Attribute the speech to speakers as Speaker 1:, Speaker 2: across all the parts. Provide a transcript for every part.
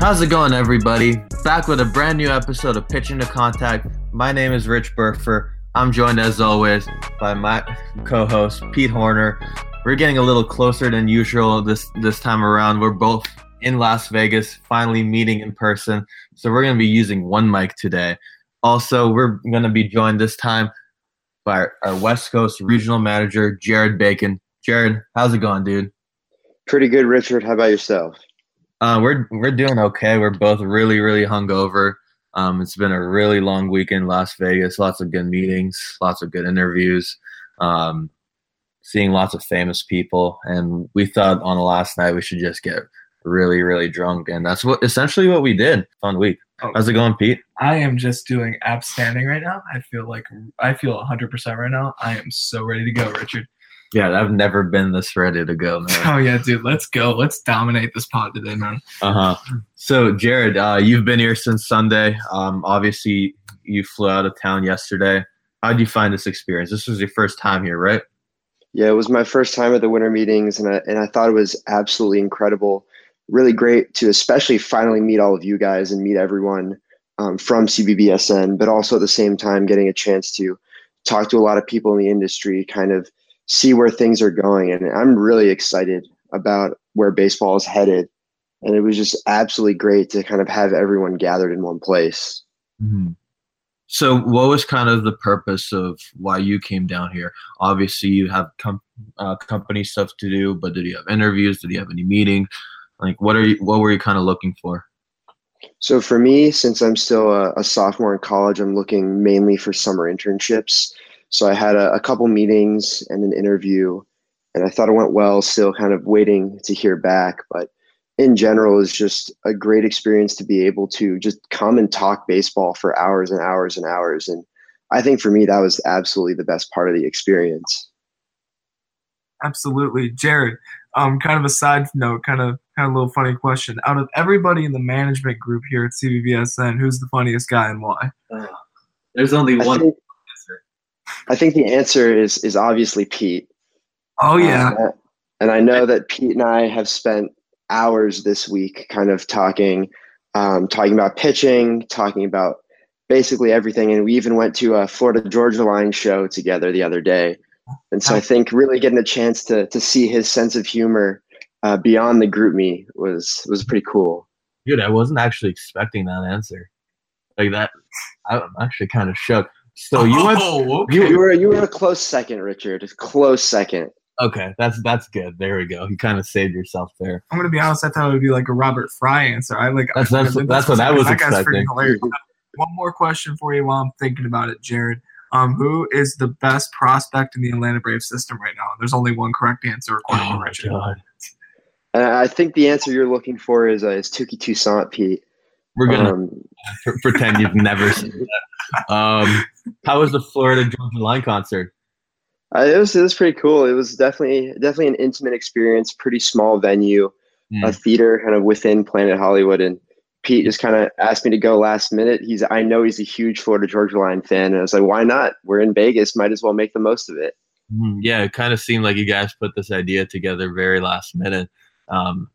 Speaker 1: How's it going, everybody? Back with a brand new episode of Pitching to Contact. My name is Rich Burfer. I'm joined, as always, by my co-host Pete Horner. We're getting a little closer than usual this this time around. We're both in Las Vegas, finally meeting in person. So we're going to be using one mic today. Also, we're going to be joined this time by our, our West Coast regional manager, Jared Bacon. Jared, how's it going, dude?
Speaker 2: Pretty good, Richard. How about yourself?
Speaker 1: Uh, we're we're doing okay. We're both really really hungover. Um, it's been a really long weekend Las Vegas. Lots of good meetings, lots of good interviews, um, seeing lots of famous people. And we thought on the last night we should just get really really drunk, and that's what essentially what we did. Fun week.
Speaker 3: Oh.
Speaker 1: How's it going, Pete?
Speaker 3: I am just doing outstanding right now. I feel like I feel 100% right now. I am so ready to go, Richard.
Speaker 1: Yeah, I've never been this ready to go, man.
Speaker 3: Oh yeah, dude, let's go. Let's dominate this pod today, man.
Speaker 1: Uh huh. So, Jared, uh, you've been here since Sunday. Um, obviously, you flew out of town yesterday. How did you find this experience? This was your first time here, right?
Speaker 2: Yeah, it was my first time at the winter meetings, and I, and I thought it was absolutely incredible. Really great to especially finally meet all of you guys and meet everyone um, from CBBSN, but also at the same time getting a chance to talk to a lot of people in the industry, kind of see where things are going. And I'm really excited about where baseball is headed. And it was just absolutely great to kind of have everyone gathered in one place.
Speaker 1: Mm-hmm. So, what was kind of the purpose of why you came down here? Obviously, you have com- uh, company stuff to do, but did you have interviews? Did you have any meetings? Like, what are you? What were you kind of looking for?
Speaker 2: So for me, since I'm still a, a, sophomore in college, I'm looking mainly for summer internships. So I had a, a, couple meetings and an interview, and I thought it went well. Still kind of waiting to hear back, but in general, it's just a great experience to be able to just come and talk baseball for hours and hours and hours. And I think for me, that was absolutely the best part of the experience.
Speaker 3: Absolutely, Jared. Um, kind of a side note, kind of kind of a little funny question. Out of everybody in the management group here at CBBSN, who's the funniest guy and why?
Speaker 1: Uh, there's only
Speaker 2: I
Speaker 1: one
Speaker 2: think,
Speaker 1: answer.
Speaker 2: I think the answer is is obviously Pete.
Speaker 3: Oh yeah,
Speaker 2: Uh, and I know that Pete and I have spent hours this week kind of talking, um, talking about pitching, talking about basically everything. And we even went to a Florida Georgia Line show together the other day. And so I think really getting a chance to to see his sense of humor uh, beyond the group me was was pretty cool.
Speaker 1: Dude, I wasn't actually expecting that answer. Like that, I'm actually kind of shook. So you went.
Speaker 3: Oh, okay.
Speaker 2: You, you were you were a close second, Richard. A close second.
Speaker 1: Okay, that's that's good. There we go. You kind of saved yourself there.
Speaker 3: I'm gonna be honest. I thought it would be like a Robert Fry answer. I like.
Speaker 1: That's that's,
Speaker 3: I,
Speaker 1: that's what I was
Speaker 3: that
Speaker 1: expecting.
Speaker 3: hilarious. One more question for you while I'm thinking about it, Jared. Um, who is the best prospect in the Atlanta Braves system right now? There's only one correct answer according
Speaker 1: Oh
Speaker 3: to Richard.
Speaker 1: god,
Speaker 2: And I think the answer you're looking for is uh, is Touki Toussaint, Pete.
Speaker 1: we're gonna
Speaker 2: Um,
Speaker 1: pretend you've never seen that. Um, how was the Florida Georgia Line concert?
Speaker 2: Uh, it was it was pretty cool. It was definitely definitely an intimate experience. Pretty small venue,
Speaker 1: Hmm.
Speaker 2: a theater kind of within Planet Hollywood, and Pete just kind of asked me to go last minute. He's I know he's a huge Florida Georgia Line fan, and I was like, why not? We're in Vegas, might as well make the most of it.
Speaker 1: Mhm. Yeah, it kind of seemed like you guys put this idea together very last minute. Um,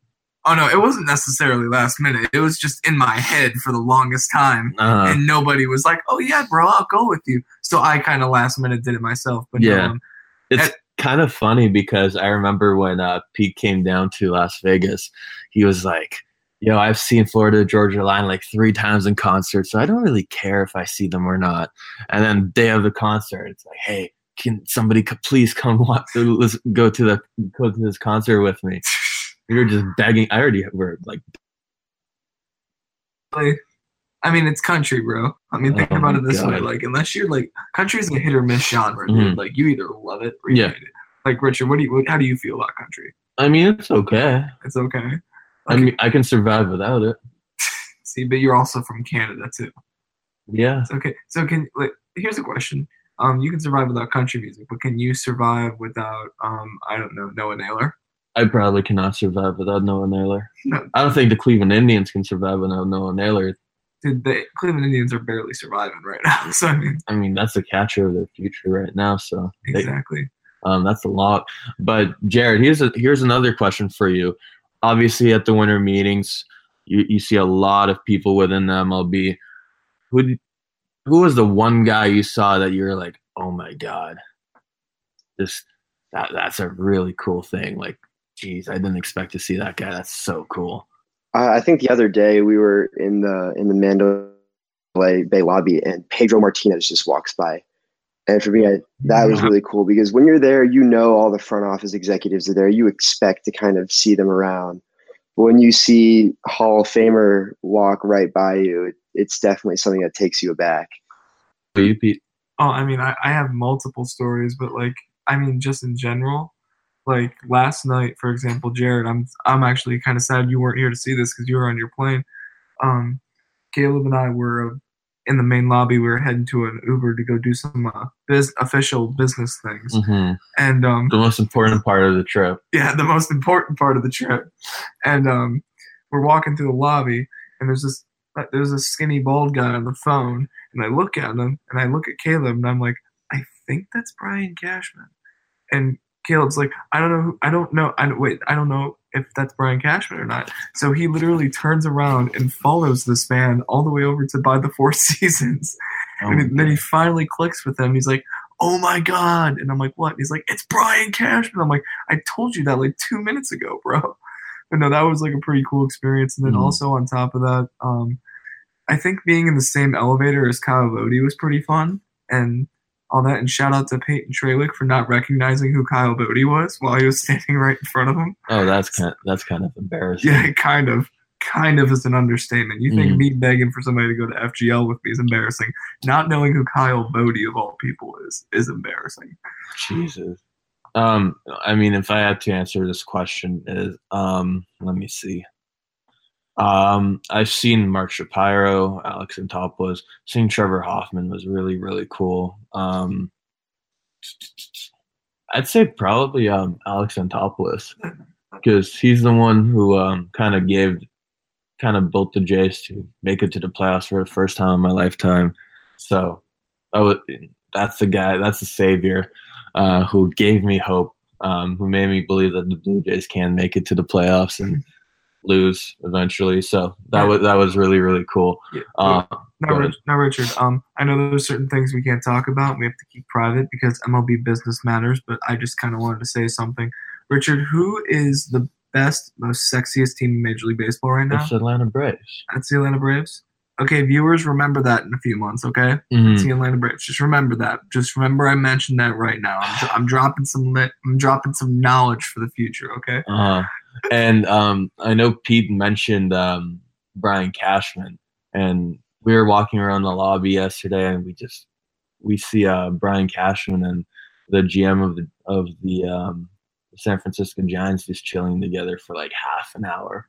Speaker 3: Oh no, it wasn't necessarily last minute. It was just in my head for the longest time,
Speaker 1: uh,
Speaker 3: and nobody was like, "Oh yeah, bro, I'll go with you." So I kind of last minute did it myself. But
Speaker 1: Yeah.
Speaker 3: um,
Speaker 1: it's
Speaker 3: and-
Speaker 1: kind of funny because I remember when uh, Pete came down to Las Vegas, he was like, "Yo, I've seen Florida Georgia Line like three times in concert, so I don't really care if I see them or not." And then day of the concert, it's like, "Hey, can somebody please come watch? Let's go to the go to this concert with me." We were just begging. I already were like,
Speaker 3: like, I mean, it's country, bro. I mean, think
Speaker 1: Oh
Speaker 3: about it this way: like, unless you're like, country's a hit or miss genre, dude.
Speaker 1: Mhm.
Speaker 3: Like, you either love it or you
Speaker 1: Yeah.
Speaker 3: hate it. Like, Richard, what do you? What, how do you feel about country?
Speaker 1: I mean, it's okay.
Speaker 3: It's okay.
Speaker 1: I mean, I can survive without it.
Speaker 3: See, but you're also from Canada too.
Speaker 1: Yeah.
Speaker 3: It's okay. So can like here's a question. Um, you can survive without country music, but can you survive without um, I don't know, Noah Naylor?
Speaker 1: I probably cannot survive without Noah Naylor.
Speaker 3: No.
Speaker 1: I don't think the Cleveland Indians can survive without Noah Naylor.
Speaker 3: Dude, the Cleveland Indians are barely surviving right now. So I mean,
Speaker 1: I mean, that's the catcher of their future right now. So they-
Speaker 3: exactly.
Speaker 1: um, that's a lot. But Jared, here's a, here's another question for you. Obviously, at the winter meetings, you, you see a lot of people within the MLB. Who who was the one guy you saw that you were like, oh my god, this that that's a really cool thing. Like, geez, I didn't expect to see that guy. That's so cool.
Speaker 2: Uh, I think the other day we were in the in the Mandalay Bay lobby, and Pedro Martinez just walks by, and for me, I, that was really cool because when you're there, you know all the front office executives are there. You expect to kind of see them around. But when you see Hall of Famer walk right by you, it, it's definitely something that takes you aback.
Speaker 1: You, Pete?
Speaker 3: Oh, I mean, I, I have multiple stories, but like, I mean, just in general, like last night, for example, Jared, I'm I'm actually kind of sad you weren't here to see this because you were on your plane. Um, Caleb and I were uh, in the main lobby. We were heading to an Uber to go do some uh, biz- official business things,
Speaker 1: Mm-hmm.
Speaker 3: and um,
Speaker 1: The most important part of the trip.
Speaker 3: yeah, the most important part of the trip. And um, we're walking through the lobby, and there's this uh, there's a skinny bald guy on the phone, and I look at him, and I look at Caleb, and I'm like, I think that's Brian Cashman. And Caleb's like, I don't know, who, I don't know, I don't wait, I don't know if that's Brian Cashman or not. So he literally turns around and follows this man all the way over to buy the Four Seasons.
Speaker 1: Oh
Speaker 3: And then he finally clicks with him. He's like, "Oh my god!" And I'm like, "What?" And he's like, "It's Brian Cashman." I'm like, "I told you that like two minutes ago, bro." But no, that was like a pretty cool experience. And then
Speaker 1: Mhm.
Speaker 3: also on top of that, um, I think being in the same elevator as Kyle Boddy was pretty fun and all that. And shout out to Peyton Tralick for not recognizing who Kyle Boddy was while he was standing right in front of him.
Speaker 1: Oh, that's kind that's kind of embarrassing.
Speaker 3: Yeah, kind of. Kind of is an understatement. You think
Speaker 1: Mhm.
Speaker 3: me begging for somebody to go to FGL with me is embarrassing. Not knowing who Kyle Boddy of all people is is embarrassing.
Speaker 1: Jesus. Um, I mean, if I had to answer this question, is um, let me see. Um, I've seen Mark Shapiro, Alex Anthopoulos. Seeing Trevor Hoffman was really really cool. Um, I'd say probably um Alex Anthopoulos because he's the one who um kind of gave, kind of built the Jays to make it to the playoffs for the first time in my lifetime. So, would, that's the guy. That's the savior uh, who gave me hope, um, who made me believe that the Blue Jays can make it to the playoffs and lose eventually. So that
Speaker 3: Yeah.
Speaker 1: was that was really really cool.
Speaker 3: Yeah.
Speaker 1: Uh,
Speaker 3: now. Rich, now, Richard, um, I know there's certain things we can't talk about. We have to keep private because MLB business matters. But I just kind of wanted to say something. Richard, who is the best, most sexiest team in Major League Baseball right now?
Speaker 1: it's the Atlanta Braves.
Speaker 3: That's the Atlanta Braves. Okay, viewers, remember that in a few months. Okay.
Speaker 1: Mhm.
Speaker 3: It's the Atlanta Braves. Just remember that. Just remember I mentioned that right now. I'm, I'm dropping some lit. I'm dropping some knowledge for the future. Okay.
Speaker 1: Uh, and um, I know Pete mentioned um, Brian Cashman, and we were walking around the lobby yesterday, and we just we see uh, Brian Cashman and the GM of the of the um, San Francisco Giants just chilling together for like half an hour.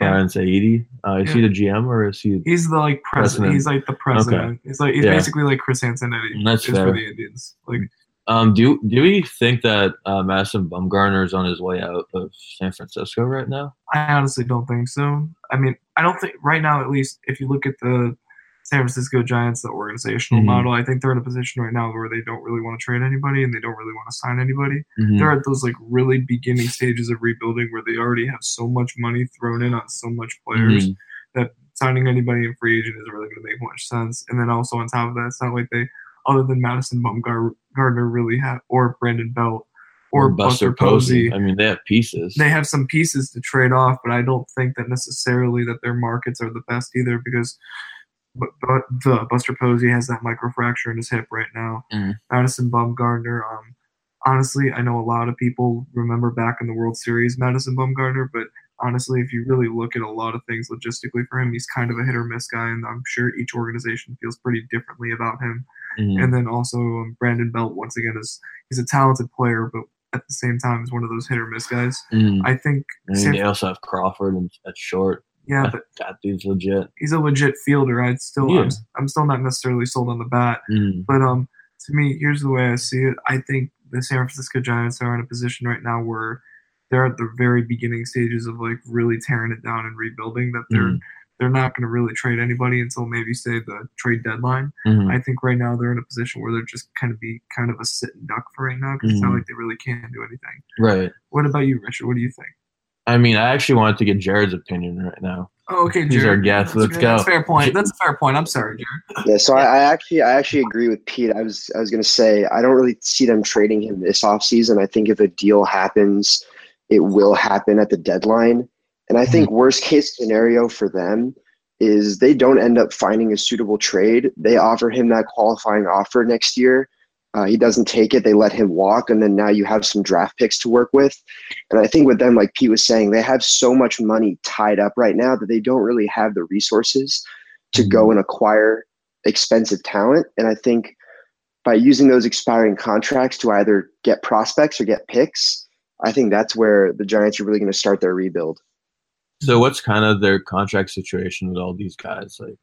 Speaker 3: Yeah.
Speaker 1: Farhan Zaidi, uh, is he the GM or is he?
Speaker 3: He's the like president.
Speaker 1: President.
Speaker 3: He's like the president. Okay. He's like he's
Speaker 1: Yeah.
Speaker 3: basically like Chris Antonetti.
Speaker 1: That's
Speaker 3: is
Speaker 1: fair.
Speaker 3: for the Indians. Like
Speaker 1: Um, do do we think that uh, Madison Bumgarner is on his way out of San Francisco right now?
Speaker 3: I honestly don't think so. I mean, I don't think right now, at least, if you look at the San Francisco Giants, the organizational
Speaker 1: Mhm.
Speaker 3: model, I think they're in a position right now where they don't really want to trade anybody and they don't really want to sign anybody.
Speaker 1: Mhm.
Speaker 3: They're at those like really beginning stages of rebuilding where they already have so much money thrown in on so much players
Speaker 1: Mhm.
Speaker 3: that signing anybody in free agent isn't really going to make much sense. And then also on top of that, it's not like they, other than Madison Bumgarner, really have or Brandon Belt or, Buster Posey
Speaker 1: I mean, they have pieces.
Speaker 3: they have some pieces to trade off, but I don't think that necessarily that their markets are the best either because but, but the Buster Posey has that microfracture in his hip right now.
Speaker 1: Mhm.
Speaker 3: Madison Bumgarner, um, honestly, I know a lot of people remember back in the World Series Madison Bumgarner, but honestly, if you really look at a lot of things logistically for him, he's kind of a hit or miss guy, and I'm sure each organization feels pretty differently about him.
Speaker 1: Mhm.
Speaker 3: And then also um, Brandon Belt, once again, is he's a talented player, but at the same time, is one of those hit or miss guys.
Speaker 1: Mhm.
Speaker 3: I think
Speaker 1: mean,
Speaker 3: San-
Speaker 1: they also have Crawford and at short.
Speaker 3: yeah,
Speaker 1: that,
Speaker 3: but
Speaker 1: that dude's legit.
Speaker 3: he's a legit fielder. I'd still,
Speaker 1: Yeah.
Speaker 3: I'm, I'm still not necessarily sold on the bat,
Speaker 1: Mm.
Speaker 3: but um, to me, here's the way I see it. I think the San Francisco Giants are in a position right now where they're at the very beginning stages of like really tearing it down and rebuilding. That they're
Speaker 1: Mhm.
Speaker 3: They're not going to really trade anybody until maybe say the trade deadline.
Speaker 1: Mhm.
Speaker 3: I think right now they're in a position where they're just kind of be kind of a sitting duck for right now because it's not
Speaker 1: Mhm.
Speaker 3: like they really can do anything.
Speaker 1: Right.
Speaker 3: What about you, Richard? What do you think?
Speaker 1: I mean, I actually wanted to get Jared's opinion right now.
Speaker 3: Oh, okay,
Speaker 1: He's
Speaker 3: Jared.
Speaker 1: our guest.
Speaker 3: That's
Speaker 1: Let's
Speaker 3: fair-
Speaker 1: go.
Speaker 3: That's a fair point. That's a fair point. I'm sorry, Jared.
Speaker 2: Yeah, so I, I actually I actually agree with Pete. I was I was gonna say I don't really see them trading him this offseason. I think if a deal happens, it will happen at the deadline. And I think worst case scenario for them is they don't end up finding a suitable trade. They offer him that qualifying offer next year. Uh, he doesn't take it. They let him walk, and then now you have some draft picks to work with. And I think with them, like Pete was saying, they have so much money tied up right now that they don't really have the resources to go and acquire expensive talent. And I think by using those expiring contracts to either get prospects or get picks, I think that's where the Giants are really going to start their rebuild.
Speaker 1: So what's kind of their contract situation with all these guys? Like,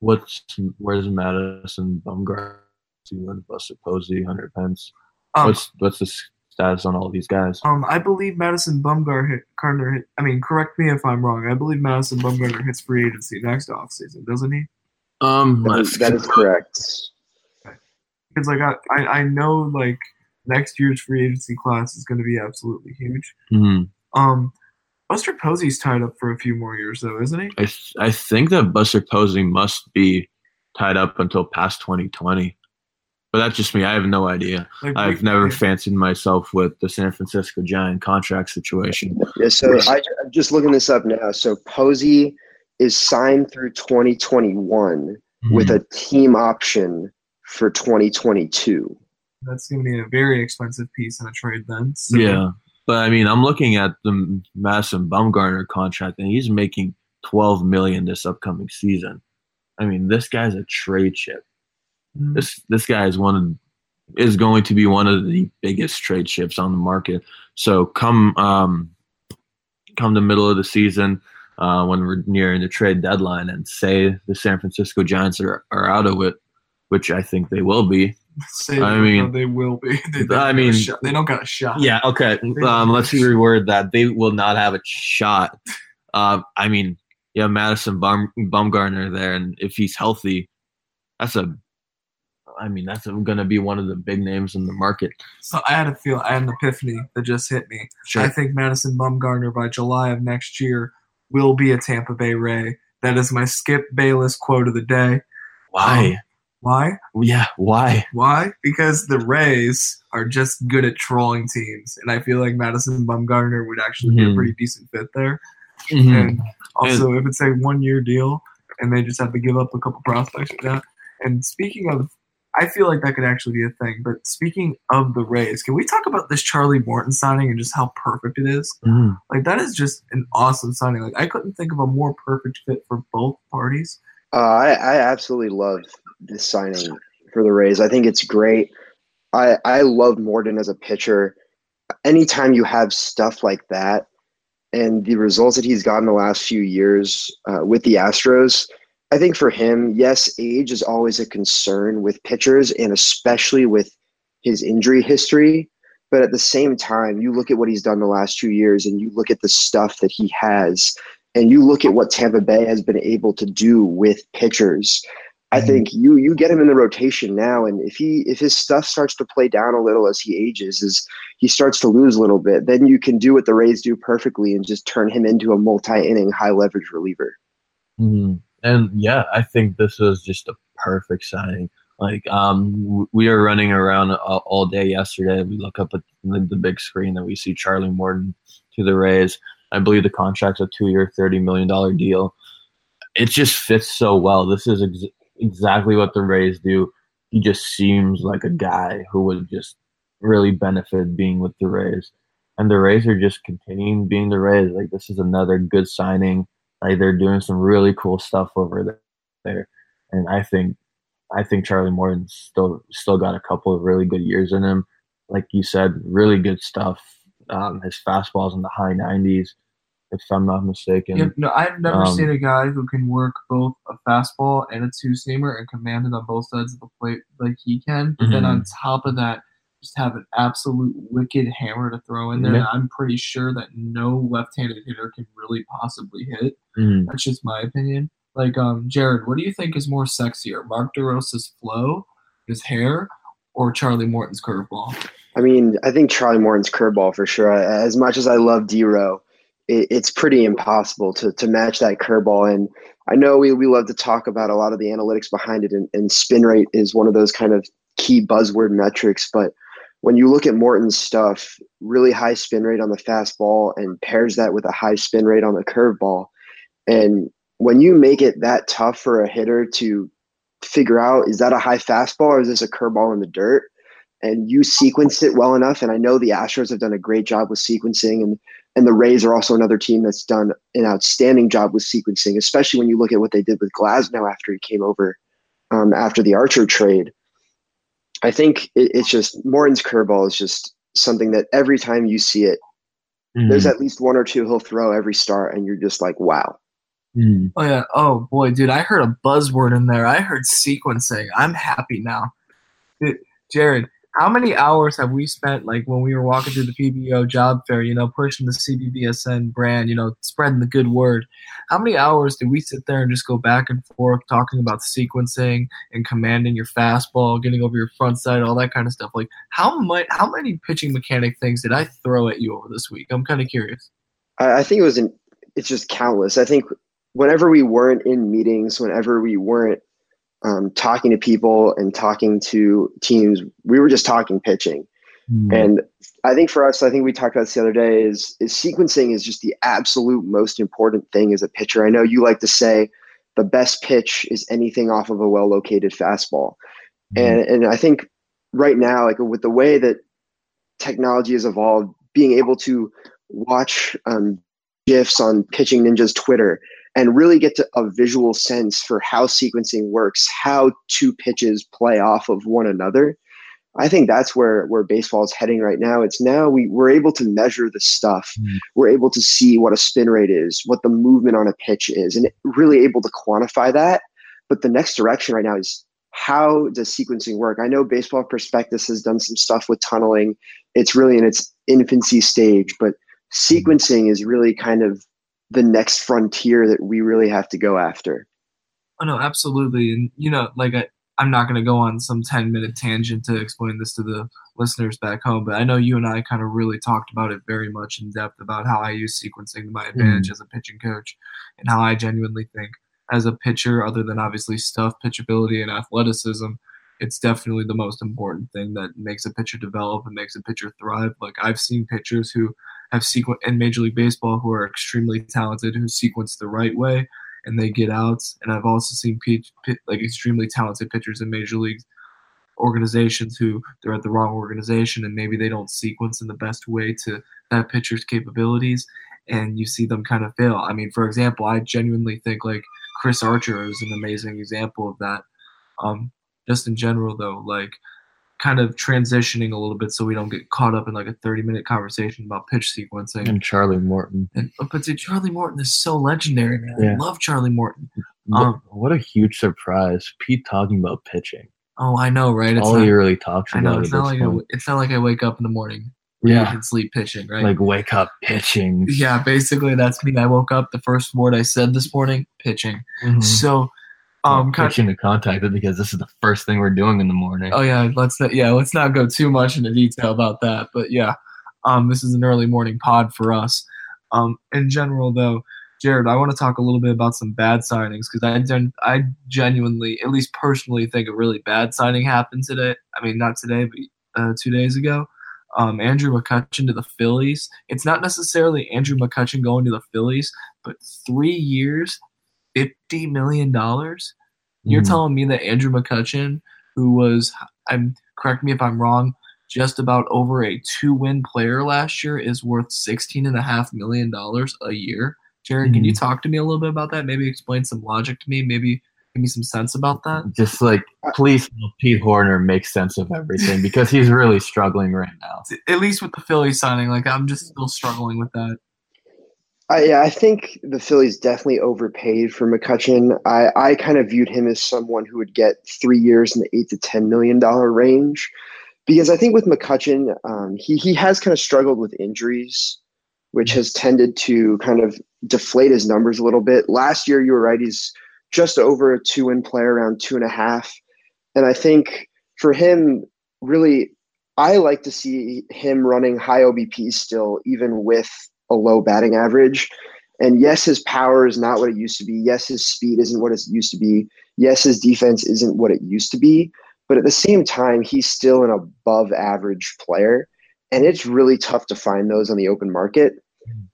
Speaker 1: what's where's Madison Bumgarner, Steven Buster Posey, Hunter Pence?
Speaker 3: Um,
Speaker 1: what's what's the status on all these guys?
Speaker 3: um, I believe Madison Bumgarner hit I mean, correct me if I'm wrong. I believe Madison Bumgarner hits free agency next offseason, doesn't he?
Speaker 1: Um,
Speaker 2: That is, that is correct.
Speaker 3: Because like I, I, I know like next year's free agency class is going to be absolutely huge.
Speaker 1: mhm.
Speaker 3: Um, Buster Posey's tied up for a few more years though, isn't he?
Speaker 1: I th- I think that Buster Posey must be tied up until past 2020, but that's just me. I have no idea.
Speaker 3: Like
Speaker 1: I've
Speaker 3: we-
Speaker 1: never fancied myself with the San Francisco Giant contract situation.
Speaker 2: Yeah, so I, I'm just looking this up now. So Posey is signed through 2021 mm-hmm. with a team option for 2022.
Speaker 3: That's going to be a very expensive piece in a trade then. So,
Speaker 1: Yeah, but I mean, I'm looking at the Madison Bumgarner contract, and he's making 12 million this upcoming season. I mean, this guy's a trade chip.
Speaker 3: Mm,
Speaker 1: This this guy is one of is going to be one of the biggest trade chips on the market. So come um, come the middle of the season, uh, when we're nearing the trade deadline, and say the San Francisco Giants are, are out of it, which I think they will be.
Speaker 3: Say
Speaker 1: I mean-
Speaker 3: they will be. They, they
Speaker 1: I mean-
Speaker 3: shot. they don't got a shot.
Speaker 1: Yeah, okay. Um, let's reword that. They will not have a shot. Uh, I mean, yeah, Madison Bum, Bumgarner there, and if he's healthy, that's a. I mean, that's going to be one of the big names in the market.
Speaker 3: So I had a feel. I had an epiphany that just hit me. I think Madison Bumgarner by July of next year will be a Tampa Bay Ray. That is my Skip Bayless quote of the day.
Speaker 1: Why?
Speaker 3: Why?
Speaker 1: yeah, why?
Speaker 3: Why? Because the Rays are just good at trolling teams, and I feel like Madison Bumgarner would actually be a
Speaker 1: Mhm.
Speaker 3: pretty decent fit there.
Speaker 1: Mhm.
Speaker 3: And also, if it's a one-year deal and they just have to give up a couple prospects for that. And speaking of, I feel like that could actually be a thing. But speaking of the Rays, can we talk about this Charlie Morton signing and just how perfect it is?
Speaker 1: Mhm.
Speaker 3: Like that is just an awesome signing. Like I couldn't think of a more perfect fit for both parties.
Speaker 2: Uh, I, I absolutely love this signing for the Rays. I think it's great. I, I love Morton as a pitcher. Anytime you have stuff like that and the results that he's gotten the last few years uh, with the Astros, I think for him, yes, age is always a concern with pitchers and especially with his injury history. But at the same time, you look at what he's done the last two years and you look at the stuff that he has and you look at what Tampa Bay has been able to do with pitchers. I think you you get him in the rotation now, and if he if his stuff starts to play down a little as he ages, as he starts to lose a little bit, then you can do what the Rays do perfectly and just turn him into a multi-inning, high leverage reliever.
Speaker 1: Mhm. And yeah, I think this was just a perfect signing. Like, um, we were running around all, day yesterday. We look up at the, the big screen and we see Charlie Morton to the Rays. I believe the contract's a two-year, thirty million dollar deal. It just fits so well. This is ex- exactly what the Rays do. He just seems like a guy who would just really benefit being with the Rays. And the Rays are just continuing being the Rays. Like this is another good signing. Like they're doing some really cool stuff over there, and I think I think Charlie Morton's still still got a couple of really good years in him. Like you said, really good stuff. Um, his fastball's in the high 90s, if I'm not mistaken.
Speaker 3: Yep, no, I've never
Speaker 1: Um,
Speaker 3: seen a guy who can work both a fastball and a two seamer and command it on both sides of the plate like he can. But then
Speaker 1: Mhm.
Speaker 3: on top of that, just have an absolute wicked hammer to throw in there.
Speaker 1: Yeah.
Speaker 3: I'm pretty sure that no left-handed hitter can really possibly hit.
Speaker 1: Mhm.
Speaker 3: That's just my opinion. Like, um, Jared, what do you think is more sexier, Mark DeRosa's flow, his hair, or Charlie Morton's curveball?
Speaker 2: I mean, I think Charlie Morton's curveball for sure. As much as I love Dero, it, it's pretty impossible to to match that curveball. And I know we we love to talk about a lot of the analytics behind it, and, and spin rate is one of those kind of key buzzword metrics, but when you look at Morton's stuff, really high spin rate on the fastball and pairs that with a high spin rate on the curveball. And when you make it that tough for a hitter to figure out is that a high fastball or is this a curveball in the dirt? And you sequence it well enough. And I know the Astros have done a great job with sequencing, and and the Rays are also another team that's done an outstanding job with sequencing, especially when you look at what they did with Glasnow after he came over um, after the Archer trade. I think it, it's just Morton's curveball is just something that every time you see it, mm. there's at least one or two he'll throw every start, and you're just like, wow.
Speaker 3: Mm. Oh yeah. Oh boy, dude, I heard a buzzword in there. I heard sequencing. I'm happy now. Dude, Jared, how many hours have we spent like when we were walking through the PBO job fair, you know, pushing the CBBSN brand, you know, spreading the good word? How many hours did we sit there and just go back and forth talking about sequencing and commanding your fastball, getting over your front side, all that kind of stuff? Like how much how many pitching mechanic things did I throw at you over this week? I'm kind of curious.
Speaker 2: I, I think it was an it's just countless. I think whenever we weren't in meetings, whenever we weren't um, talking to people and talking to teams, we were just talking pitching. Mm. And I think for us, I think we talked about this the other day is, is sequencing is just the absolute most important thing as a pitcher. I know you like to say the best pitch is anything off of a well located fastball. Mm. And, and I think right now, like with the way that technology has evolved, being able to watch um, GIFs on Pitching Ninja's Twitter and really get to a visual sense for how sequencing works, how two pitches play off of one another. I think that's where where baseball is heading right now. It's now we we're able to measure the stuff. Mm. We're able to see what a spin rate is, what the movement on a pitch is, and really able to quantify that. But the next direction right now is how does sequencing work? I know Baseball Prospectus has done some stuff with tunneling. It's really in its infancy stage, but sequencing is really kind of the next frontier that we really have to go after.
Speaker 3: Oh no, absolutely. And you know, like I, I'm not going to go on some 10 minute tangent to explain this to the listeners back home, but I know you and I kind of really talked about it very much in depth about how I use sequencing to my advantage mm. as a pitching coach and how I genuinely think as a pitcher, other than obviously stuff, pitchability, and athleticism, it's definitely the most important thing that makes a pitcher develop and makes a pitcher thrive. Like I've seen pitchers who have sequence in Major League Baseball who are extremely talented, who sequence the right way and they get outs. And I've also seen pitch, like extremely talented pitchers in Major League organizations who they're at the wrong organization and maybe they don't sequence in the best way to that pitcher's capabilities and you see them kind of fail. I mean, for example, I genuinely think like Chris Archer is an amazing example of that. Um, just in general though, like kind of transitioning a little bit so we don't get caught up in like a 30 minute conversation about pitch sequencing.
Speaker 1: And Charlie Morton.
Speaker 3: And, oh, but dude, Charlie Morton is so legendary, man. Yeah. I love Charlie Morton.
Speaker 1: Um, what a huge surprise. Pete talking about pitching.
Speaker 3: Oh, I know, right?
Speaker 1: It's All not, he really talks about. I know.
Speaker 3: It's not, like I, it's not like I wake up in the morning. Yeah. And sleep pitching, right?
Speaker 1: Like wake up pitching.
Speaker 3: Yeah, basically that's me. I woke up. The first word I said this morning, pitching. Mm-hmm. So
Speaker 1: um, pitching to contact it because this is the first thing we're doing in the morning.
Speaker 3: Oh yeah, let's not, yeah let's not go too much into detail about that. But yeah, um, this is an early morning pod for us. Um, in general though, Jared, I want to talk a little bit about some bad signings because I gen- I genuinely, at least personally, think a really bad signing happened today. I mean, not today, but uh, two days ago. Um, Andrew McCutchen to the Phillies. It's not necessarily Andrew McCutchen going to the Phillies, but three years, fifty million dollars. You're mm. telling me that Andrew McCutchen, who was, I'm correct me if I'm wrong, just about over a two-win player last year, is worth sixteen and a half million dollars a year. Jared, mm. can you mm-hmm. talk to me a little bit about that? Maybe explain some logic to me. Maybe give me some sense about that.
Speaker 1: Just like please Pete Horner make sense of everything because he's really struggling right now.
Speaker 3: At least with the Phillies signing, like I'm just still struggling with that.
Speaker 2: I, I think the Phillies definitely overpaid for McCutchen. I, I kind of viewed him as someone who would get three years in the eight to ten million dollar range, because I think with McCutchen, um, he he has kind of struggled with injuries, which has tended to kind of deflate his numbers a little bit. Last year, you were right; he's just over a two win player, around two and a half, and I think for him, really, I like to see him running high OBP still, even with a low batting average. And yes, his power is not what it used to be. Yes, his speed isn't what it used to be. Yes, his defense isn't what it used to be. But at the same time, he's still an above average player. And it's really tough to find those on the open market.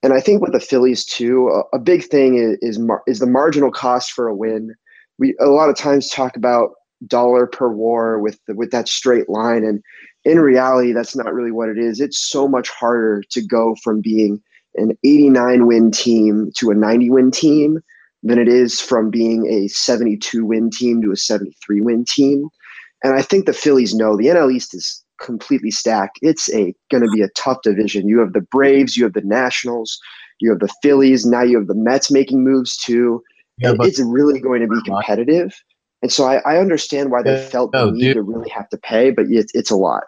Speaker 2: And I think with the Phillies too, a, big thing is is, mar- is the marginal cost for a win. We a lot of times talk about dollar per war with the, with that straight line, and in reality, that's not really what it is. It's so much harder to go from being an 89 win team to a 90 win team than it is from being a 72 win team to a 73 win team. And I think the Phillies know the NL East is completely stacked. It's a going to be a tough division. You have the Braves, you have the Nationals, you have the Phillies. Now you have the Mets making moves too. Yeah, it's really going to be competitive. And so I, I understand why they yeah, felt the no, need dude. to really have to pay, but it's, it's a lot.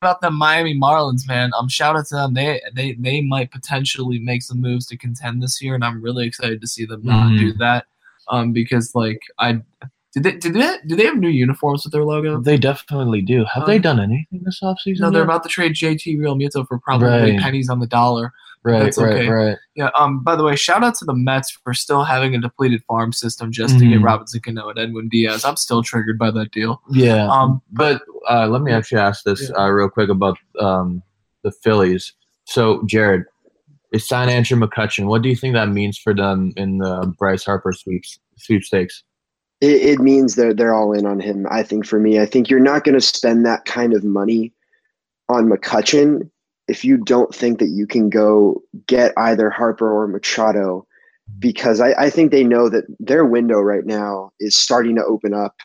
Speaker 3: About the Miami Marlins, man. Um, shout out to them. They they they might potentially make some moves to contend this year, and I'm really excited to see them not mm. do that. Um, because like I did they did they do they have new uniforms with their logo?
Speaker 1: They definitely do. Have um, they done anything this offseason?
Speaker 3: No, they're about to trade JT Realmuto for probably right. pennies on the dollar.
Speaker 1: Right, That's okay. right, right.
Speaker 3: Yeah. Um. By the way, shout out to the Mets for still having a depleted farm system just mm-hmm. to get mm-hmm. Robinson Cano and Edwin Diaz. I'm still triggered by that deal.
Speaker 1: Yeah. Um. But uh, let me actually ask this yeah. uh, real quick about um the Phillies. So Jared, is sign Andrew McCutchen. What do you think that means for them in the Bryce Harper sweeps sweepstakes?
Speaker 2: it, it means they're they're all in on him. I think for me, I think you're not going to spend that kind of money on McCutchen if you don't think that you can go get either Harper or Machado, because I, I think they know that their window right now is starting to open up,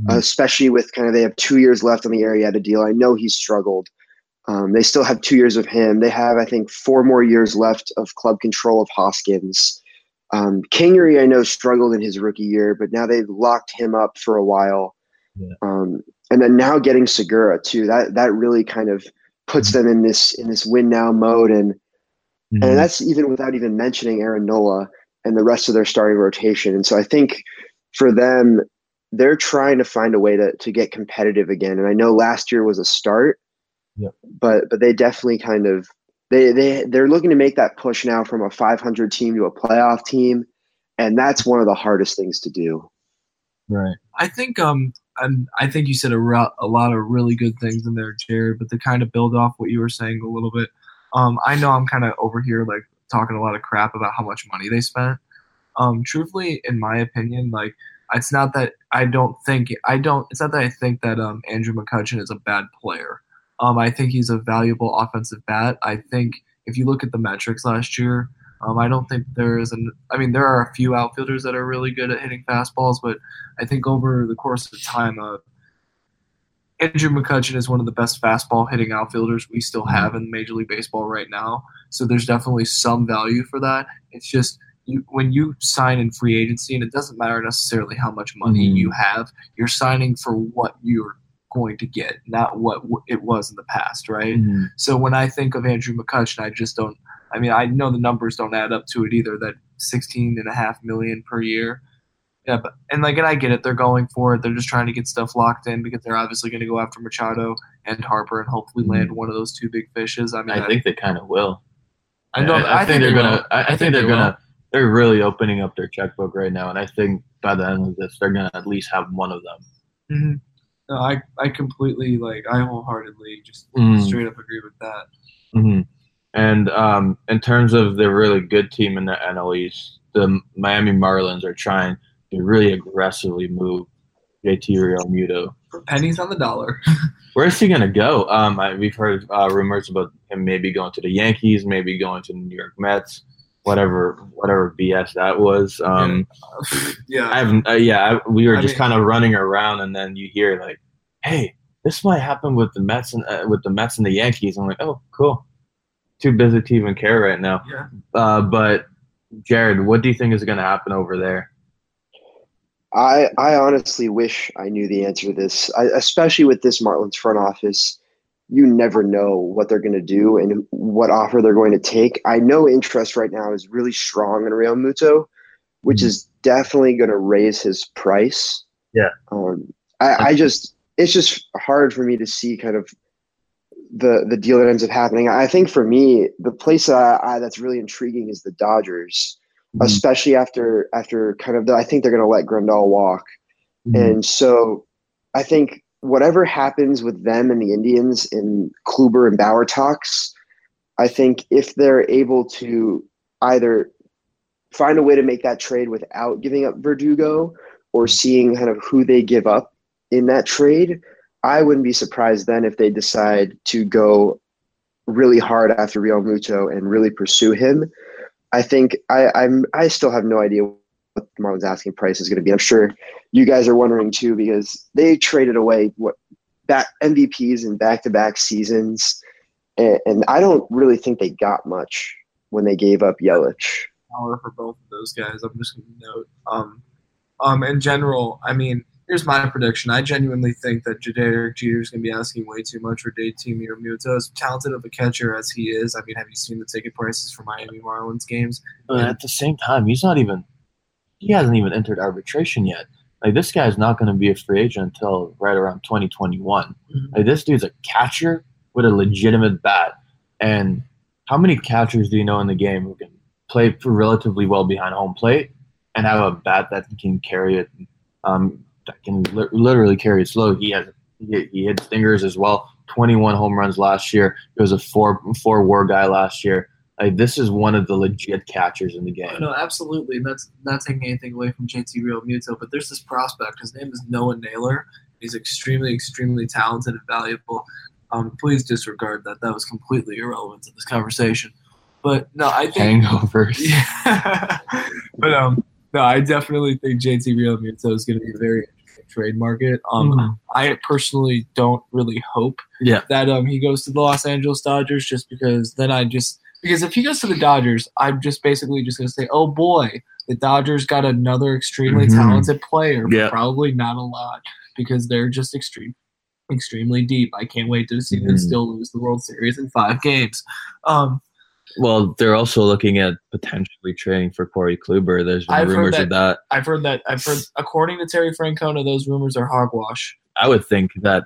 Speaker 2: mm-hmm. especially with kind of they have two years left on the Arrieta deal. I know he's struggled. Um, they still have two years of him. They have, I think, four more years left of club control of Hoskins. Um, Kingery, I know, struggled in his rookie year, but now they've locked him up for a while. Yeah. Um, and then now getting Segura too, that that really kind of puts them in this in this win now mode, and mm-hmm. and that's even without even mentioning Aaron Nola and the rest of their starting rotation. And so I think for them, they're trying to find a way to to get competitive again. And I know last year was a start,
Speaker 1: yeah.
Speaker 2: but but they definitely kind of they they they're looking to make that push now from a 500 team to a playoff team, and that's one of the hardest things to do.
Speaker 1: Right.
Speaker 3: I think um and I think you said a, re- a lot of really good things in there, Jared. But to kind of build off what you were saying a little bit, um, I know I'm kind of over here like talking a lot of crap about how much money they spent. Um, truthfully, in my opinion, like it's not that I don't think I don't. It's not that I think that um Andrew McCutchen is a bad player. Um, I think he's a valuable offensive bat. I think if you look at the metrics last year, um, I don't think there is an. I mean, there are a few outfielders that are really good at hitting fastballs, but I think over the course of time, uh, Andrew McCutchen is one of the best fastball hitting outfielders we still have in Major League Baseball right now. So there's definitely some value for that. It's just you, when you sign in free agency, and it doesn't matter necessarily how much money mm-hmm. you have, you're signing for what you're going to get, not what it was in the past, right? Mm-hmm. So when I think of Andrew McCutchen, I just don't. I mean, I know the numbers don't add up to it either. That sixteen and a half million per year. Yeah, but and like, and I get it. They're going for it. They're just trying to get stuff locked in because they're obviously going to go after Machado and Harper and hopefully mm-hmm. land one of those two big fishes. I mean,
Speaker 1: I, I think they kind of will.
Speaker 3: I know. I,
Speaker 1: I, think, think they're gonna. I, I, think, they're they gonna. They're really opening up their checkbook right now, and I think by the end of this, they're gonna at least have one of them.
Speaker 3: Mm-hmm. No, I I completely like I wholeheartedly just mm. straight up agree with that.
Speaker 1: Mm-hmm. And um, in terms of the really good team in the NL East, the Miami Marlins are trying to really aggressively move JT Realmuto
Speaker 3: for pennies on the dollar.
Speaker 1: Where's he gonna go? Um, I, we've heard uh, rumors about him maybe going to the Yankees, maybe going to the New York Mets whatever whatever BS that was. Um, yeah, I have uh, yeah. I, we were I just kind of running around, and then you hear like, "Hey, this might happen with the Mets and uh, with the Mets and the Yankees." I'm like, "Oh, cool." Too busy to even care right now.
Speaker 3: Yeah.
Speaker 1: Uh, but Jared, what do you think is going to happen over there?
Speaker 2: I I honestly wish I knew the answer to this, I, especially with this Marlins front office you never know what they're going to do and what offer they're going to take. I know interest right now is really strong in Realmuto, which mm-hmm. is definitely going to raise his price.
Speaker 1: Yeah.
Speaker 2: Um, I, I just, it's just hard for me to see kind of the the deal that ends up happening. I think for me, the place that I, that's really intriguing is the Dodgers,
Speaker 1: Mhm.
Speaker 2: especially after after kind of the, I think they're going to let Grandal walk,
Speaker 1: Mhm.
Speaker 2: and so I think whatever happens with them and the Indians in Kluber and Bauer talks, I think if they're able to either find a way to make that trade without giving up Verdugo or seeing kind of who they give up in that trade, I wouldn't be surprised then if they decide to go really hard after Realmuto and really pursue him. I think I, I'm I still have no idea what Marlins asking price is going to be. I'm sure you guys are wondering too because they traded away what back MVPs in back to back seasons, and, and I don't really think they got much when they gave up Yelich.
Speaker 3: power for both of those guys. I'm just going to note. Um, um, in general, I mean, here's my prediction. I genuinely think that Derek Jeter is going to be asking way too much for Dayton Muto. As talented of a catcher as he is, I mean, have you seen the ticket prices for Miami Marlins games?
Speaker 1: But at the same time, he's not even. He hasn't even entered arbitration yet. Like this guy's not going to be a free agent until right around 2021.
Speaker 3: Mhm.
Speaker 1: Like this dude's a catcher with a legitimate bat. And how many catchers do you know in the game who can play relatively well behind home plate and have a bat that can carry it, um, that can li- literally carry it slow? He has he, he hit stingers as well. 21 home runs last year. He was a four four WAR guy last year. Like this is one of the legit catchers in the game.
Speaker 3: No, absolutely. That's not taking anything away from JT Realmuto, but there's this prospect. His name is Noah Naylor. He's extremely, extremely talented and valuable. Um, please disregard that. That was completely irrelevant to this conversation. But no, I think
Speaker 1: Hangovers.
Speaker 3: Yeah. but um, no, I definitely think JT Realmuto is going to be a very trade market. Um,
Speaker 1: Mhm.
Speaker 3: I personally don't really hope
Speaker 1: Yeah.
Speaker 3: that um he goes to the Los Angeles Dodgers just because then I just because if he goes to the Dodgers, I'm just basically just going to say, oh boy, the Dodgers got another extremely
Speaker 1: Mhm.
Speaker 3: talented player,
Speaker 1: Yeah.
Speaker 3: probably not a lot because they're just extreme. Extremely deep. I can't wait to see them
Speaker 1: Mhm.
Speaker 3: still lose the World Series in five games. Um,
Speaker 1: Well, they're also looking at potentially trading for Corey Kluber. There's been
Speaker 3: I've heard
Speaker 1: rumors of that.
Speaker 3: I've heard that. I've heard, according to Terry Francona, those rumors are hogwash.
Speaker 1: I would think that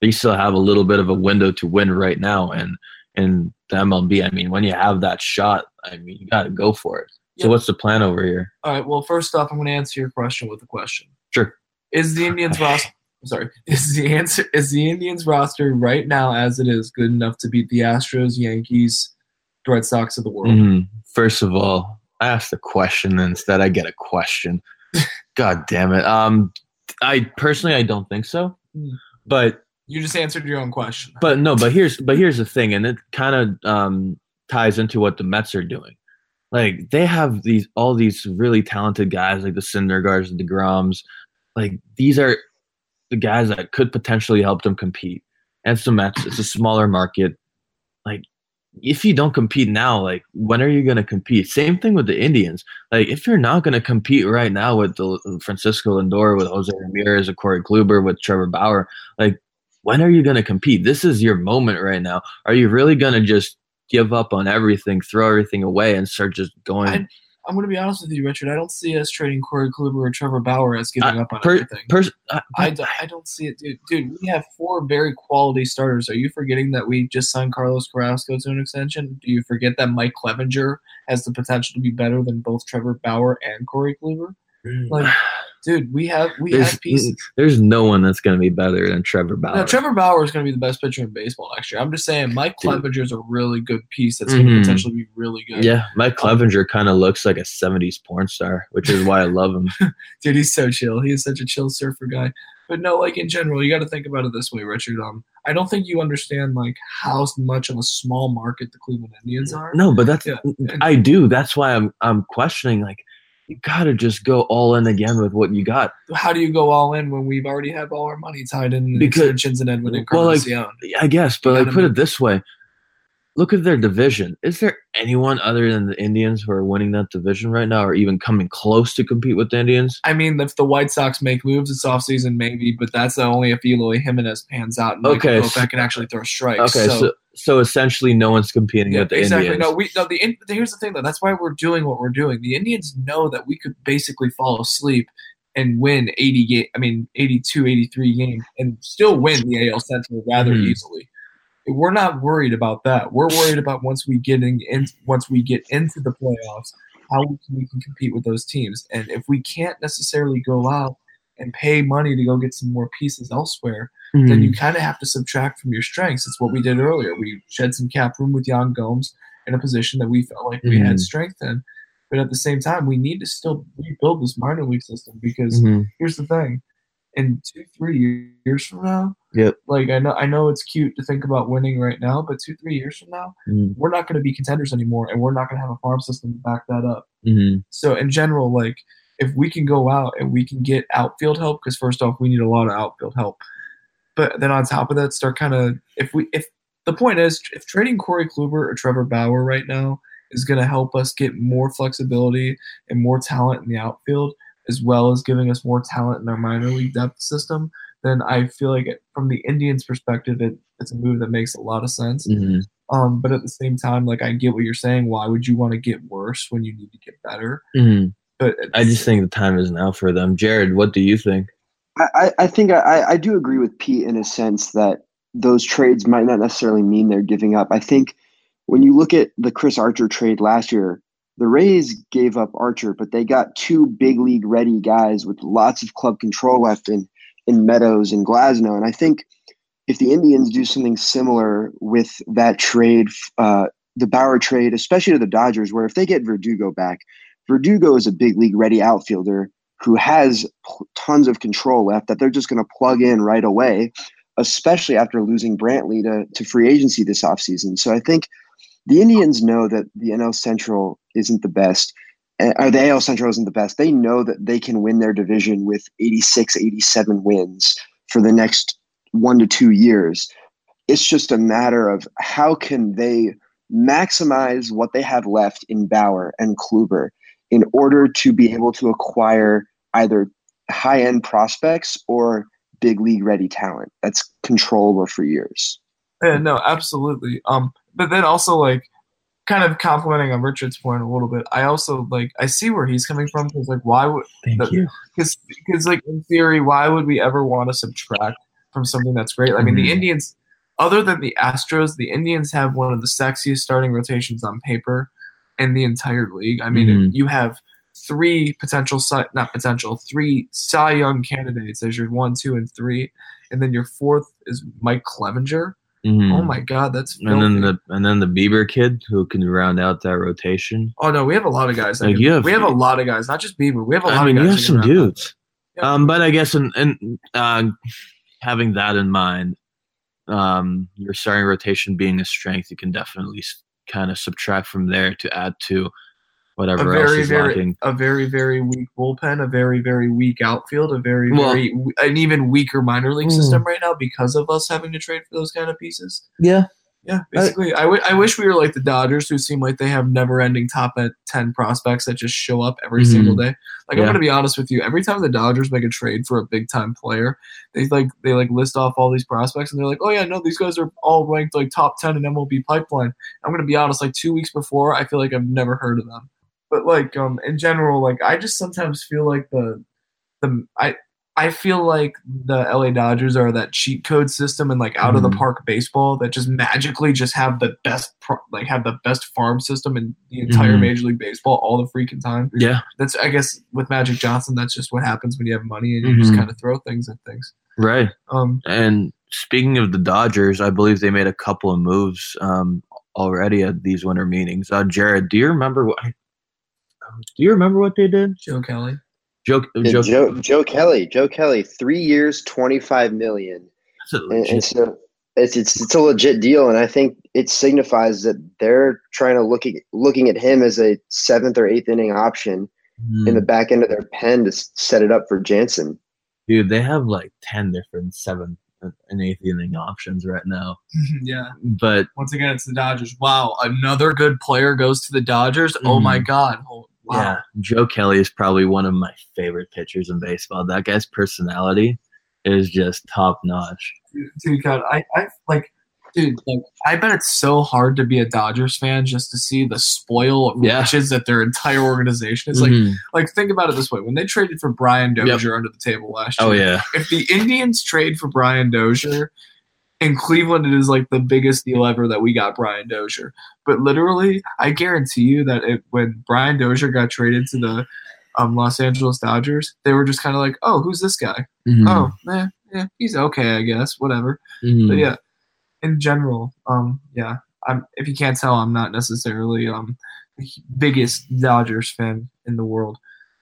Speaker 1: they still have a little bit of a window to win right now, and in the MLB. I mean, when you have that shot, I mean, you got to go for it. So, what's the plan over here?
Speaker 3: All right. Well, first off, I'm going to answer your question with a question.
Speaker 1: Sure.
Speaker 3: Is the Indians roster? I'm sorry. Is the answer? Is the Indians roster right now, as it is, good enough to beat the Astros, Yankees, Red Sox of the world?
Speaker 1: Mhm. First of all, I asked a question, and instead I get a question. God damn it. Um, I personally I don't think so,
Speaker 3: Mm.
Speaker 1: but
Speaker 3: You just answered your own question.
Speaker 1: But no, but here's but here's the thing, and it kind of um, ties into what the Mets are doing. Like they have these all these really talented guys, like the Syndergaards, the Degroms. Like these are the guys that could potentially help them compete. And it's the Mets. It's a smaller market. Like if you don't compete now, like when are you going to compete? Same thing with the Indians. Like if you're not going to compete right now with the uh, Francisco Lindor, with Jose Ramirez, with Corey Kluber, with Trevor Bauer, like when are you going to compete? This is your moment right now. Are you really going to just give up on everything, throw everything away, and start just going?
Speaker 3: I- I'm going to be honest with you, Richard. I don't see us trading Corey Kluber or Trevor Bauer as giving up on
Speaker 1: per,
Speaker 3: everything.
Speaker 1: pers- I,
Speaker 3: I, d- I don't see it, dude. Dude, we have four very quality starters. Are you forgetting that we just signed Carlos Carrasco to an extension? Do you forget that Mike Clevinger has the potential to be better than both Trevor Bauer and Corey Kluber? Hmm. Like, dude, we have we
Speaker 1: there's,
Speaker 3: have pieces.
Speaker 1: there's no one that's going to be better than Trevor Bauer.
Speaker 3: Now, Trevor Bauer is going to be the best pitcher in baseball next year. I'm just saying, Mike. Clevinger is a really good piece that's going to potentially be really good.
Speaker 1: yeah, Mike Clevinger kind of looks like a '70s porn star, which is why I love him.
Speaker 3: dude, he's so chill. He is such a chill surfer guy. But no, like in general, you got to think about it this way, Richard. Um, I don't think you understand like how much of a small market the Cleveland Indians are.
Speaker 1: No, but that's
Speaker 3: Yeah.
Speaker 1: I do. That's why I'm I'm questioning. Like, you got to just go all in again with what you got.
Speaker 3: How do you go all in when we've already have all our money tied in
Speaker 1: Because-
Speaker 3: extensions and Edwin and
Speaker 1: Well, like,
Speaker 3: Encarnacion?
Speaker 1: I guess, but like put it this way. Look at their division. Is there anyone other than the Indians who are winning that division right now or even coming close to compete with the Indians?
Speaker 3: I mean, if the White Sox make moves this offseason, maybe, but that's only if Eloy Jimenez pans out and Michael
Speaker 1: Okay,
Speaker 3: Kopech
Speaker 1: so-
Speaker 3: can actually throw strikes.
Speaker 1: Okay, so so, essentially no one's competing
Speaker 3: Yeah,
Speaker 1: with the
Speaker 3: exactly.
Speaker 1: Indians.
Speaker 3: No, we no. The In- here's the thing though. That's why we're doing what we're doing. The Indians know that we could basically fall asleep and win 80 game. I mean, 82, 83 games, and still win the AL Central rather
Speaker 1: Mhm.
Speaker 3: easily. we're not worried about that. We're worried about once we getting in once we get into the playoffs, how we can, we can compete with those teams. And if we can't necessarily go out and pay money to go get some more pieces elsewhere,
Speaker 1: Mm-hmm.
Speaker 3: then you kind of have to subtract from your strengths. It's what we did earlier. We shed some cap room with Yan Gomes in a position that we felt like we had
Speaker 1: Mhm.
Speaker 3: strength in. But at the same time, we need to still rebuild this minor league system because
Speaker 1: Mhm.
Speaker 3: here's the thing: in two, three years from now,
Speaker 1: Yep.
Speaker 3: like I know, I know it's cute to think about winning right now, but two, three years from now,
Speaker 1: Mhm.
Speaker 3: we're not going to be contenders anymore, and we're not going to have a farm system to back that up.
Speaker 1: Mhm.
Speaker 3: So in general, like if we can go out and we can get outfield help, because first off, we need a lot of outfield help. But then on top of that, start kind of if we if the point is if trading Corey Kluber or Trevor Bauer right now is going to help us get more flexibility and more talent in the outfield, as well as giving us more talent in our minor league depth system, then I feel like it, from the Indians' perspective, it, it's a move that makes a lot of sense.
Speaker 1: Mhm.
Speaker 3: Um, but at the same time, like I get what you're saying. Why would you want to get worse when you need to get better?
Speaker 1: Mhm.
Speaker 3: But
Speaker 1: I just think the time is now for them. Jared, what do you think?
Speaker 2: I, I I think I, I do agree with Pete in a sense that those trades might not necessarily mean they're giving up. I think when you look at the Chris Archer trade last year, the Rays gave up Archer, but they got two big league ready guys with lots of club control left in in Meadows and Glasnow. And I think if the Indians do something similar with that trade, uh, the Bauer trade, especially to the Dodgers, where if they get Verdugo back, Verdugo is a big league ready outfielder who has tons of control left that they're just going to plug in right away, especially after losing Brantley to, to free agency this offseason. So I think the Indians know that the NL Central isn't the best, uh, or the AL Central isn't the best. They know that they can win their division with 86, 87 wins for the next one to two years. It's just a matter of how can they maximize what they have left in Bauer and Kluber in order to be able to acquire either high end prospects or big league ready talent that's controllable for years.
Speaker 3: Yeah, no, absolutely. Um, but then also like kind of complimenting on Richard's point a little bit. I also like I see where he's coming from because like why would
Speaker 1: Thank
Speaker 3: The-
Speaker 1: you.
Speaker 3: because because like in theory why would we ever want to subtract from something that's great? I mean the
Speaker 1: Mhm.
Speaker 3: Indians, other than the Astros, the Indians have one of the sexiest starting rotations on paper in the entire league. I mean
Speaker 1: Mhm.
Speaker 3: you have three potential, not potential three Cy Young candidates as your one, two, and three, and then your fourth is Mike Clevinger.
Speaker 1: Mhm.
Speaker 3: Oh my God, that's
Speaker 1: And then the and then the Bieber kid who can round out that rotation.
Speaker 3: Oh no, we have a lot of guys.
Speaker 1: Like,
Speaker 3: can-
Speaker 1: have-
Speaker 3: we have a lot of guys, not just Bieber. We have a lot of
Speaker 1: I mean,
Speaker 3: of
Speaker 1: you have some dudes.
Speaker 3: Yeah.
Speaker 1: Um, but I guess in, in uh, having that in mind, um, your starting rotation being a strength, you can definitely kind of subtract from there to add to
Speaker 3: a
Speaker 1: whatever else is
Speaker 3: very,
Speaker 1: lacking.
Speaker 3: a very, very weak bullpen, a very, very weak outfield, a very,
Speaker 1: Well-
Speaker 3: very, an even weaker minor league
Speaker 1: Mm.
Speaker 3: system right now because of us having to trade for those kind of pieces.
Speaker 1: Yeah,
Speaker 3: Yeah, basically, I, w- I wish we were like the Dodgers, who seem like they have never-ending top ten prospects that just show up every
Speaker 1: Mhm.
Speaker 3: single day. Like I'm gonna be honest with you, every time the Dodgers make a trade for a big-time player, they like they like list off all these prospects, and they're like, oh yeah, no, these guys are all ranked like top ten in MLB pipeline. I'm gonna be honest, like two weeks before, I feel like I've never heard of them. But like um in general, like I just sometimes feel like the the I. I feel like the LA Dodgers are that cheat code system and like out of the
Speaker 1: Mhm.
Speaker 3: park baseball that just magically just have the best pro- like have the best farm system in the entire
Speaker 1: Mhm.
Speaker 3: Major League Baseball all the freaking time.
Speaker 1: yeah,
Speaker 3: That's I guess with Magic Johnson, that's just what happens when you have money and you just
Speaker 1: Mhm.
Speaker 3: kind of throw things at things.
Speaker 1: right.
Speaker 3: Um,
Speaker 1: And speaking of the Dodgers, I believe they made a couple of moves um, already at these winter meetings. Uh, Jared, do you remember what? Do you remember what they did?
Speaker 3: Joe Kelly.
Speaker 1: Joe, Joe,
Speaker 2: Joe, Joe Kelly, Joe Kelly, three years, twenty five million,
Speaker 1: that's a
Speaker 2: and, and so it's, it's it's a legit deal, and I think it signifies that they're trying to look at looking at him as a seventh or eighth inning option
Speaker 1: Hmm.
Speaker 2: in the back end of their pen to set it up for Jansen.
Speaker 1: Dude, they have like ten different seventh and eighth inning options right now.
Speaker 3: yeah.
Speaker 1: But
Speaker 3: Once again, it's the Dodgers. Wow, another good player goes to the Dodgers. Oh my
Speaker 1: Mhm.
Speaker 3: God. Oh, wow.
Speaker 1: yeah, Joe Kelly is probably one of my favorite pitchers in baseball. That guy's personality is just top notch.
Speaker 3: Dude, dude, God, I, I like, dude, like, I bet it's so hard to be a Dodgers fan just to see the spoil of
Speaker 1: Yeah.
Speaker 3: riches that their entire organization is. Like,
Speaker 1: Mhm.
Speaker 3: like think about it this way: when they traded for Brian
Speaker 1: Yep.
Speaker 3: Dozier under the table last year,
Speaker 1: oh yeah,
Speaker 3: if the Indians trade for Brian Dozier, in Cleveland, it is like the biggest deal ever that we got Brian Dozier. But literally, I guarantee you that it, when Brian Dozier got traded to the um, Los Angeles Dodgers, they were just kind of like, "Oh, who's this guy?
Speaker 1: Mhm.
Speaker 3: Oh, man, yeah, he's okay, I guess. Whatever."
Speaker 1: Mhm.
Speaker 3: But yeah, in general, um, yeah, I'm. If you can't tell, I'm not necessarily um the biggest Dodgers fan in the world.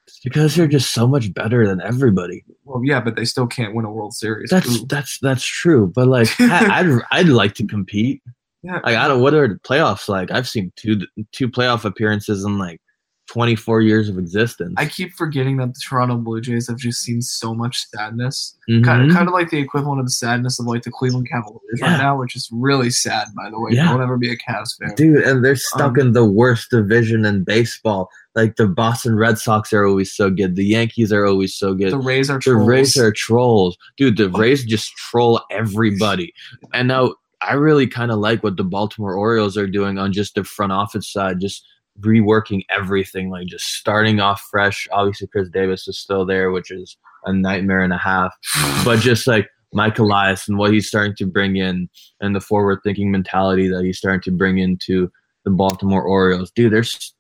Speaker 1: It's because they're just so much better than everybody.
Speaker 3: Well, yeah, but they still can't win a World Series.
Speaker 1: That's
Speaker 3: Ooh.
Speaker 1: that's that's true. But like, I, I'd I'd like to compete.
Speaker 3: yeah.
Speaker 1: Like, I don't. What are the playoffs like? I've seen two two playoff appearances in like 24 years of existence.
Speaker 3: I keep forgetting that the Toronto Blue Jays have just seen so much sadness.
Speaker 1: Mhm.
Speaker 3: Kind of, kind of like the equivalent of the sadness of like the Cleveland Cavaliers
Speaker 1: Yeah.
Speaker 3: right now, which is really sad. By the way,
Speaker 1: Yeah.
Speaker 3: don't ever be a Cavs fan.
Speaker 1: Dude, and they're stuck
Speaker 3: Um,
Speaker 1: in the worst division in baseball. Like the Boston Red Sox are always so good. The Yankees are always so good.
Speaker 3: The Rays are
Speaker 1: The
Speaker 3: trolls.
Speaker 1: Rays are trolls. Dude, the oh. Rays just troll everybody. And now I really kind of like what the Baltimore Orioles are doing on just the front office side, just reworking everything, like just starting off fresh. Obviously, Chris Davis is still there, which is a nightmare and a half. But just like Mike Elias and what he's starting to bring in and the forward thinking mentality that he's starting to bring into the Baltimore Orioles. Dude, there's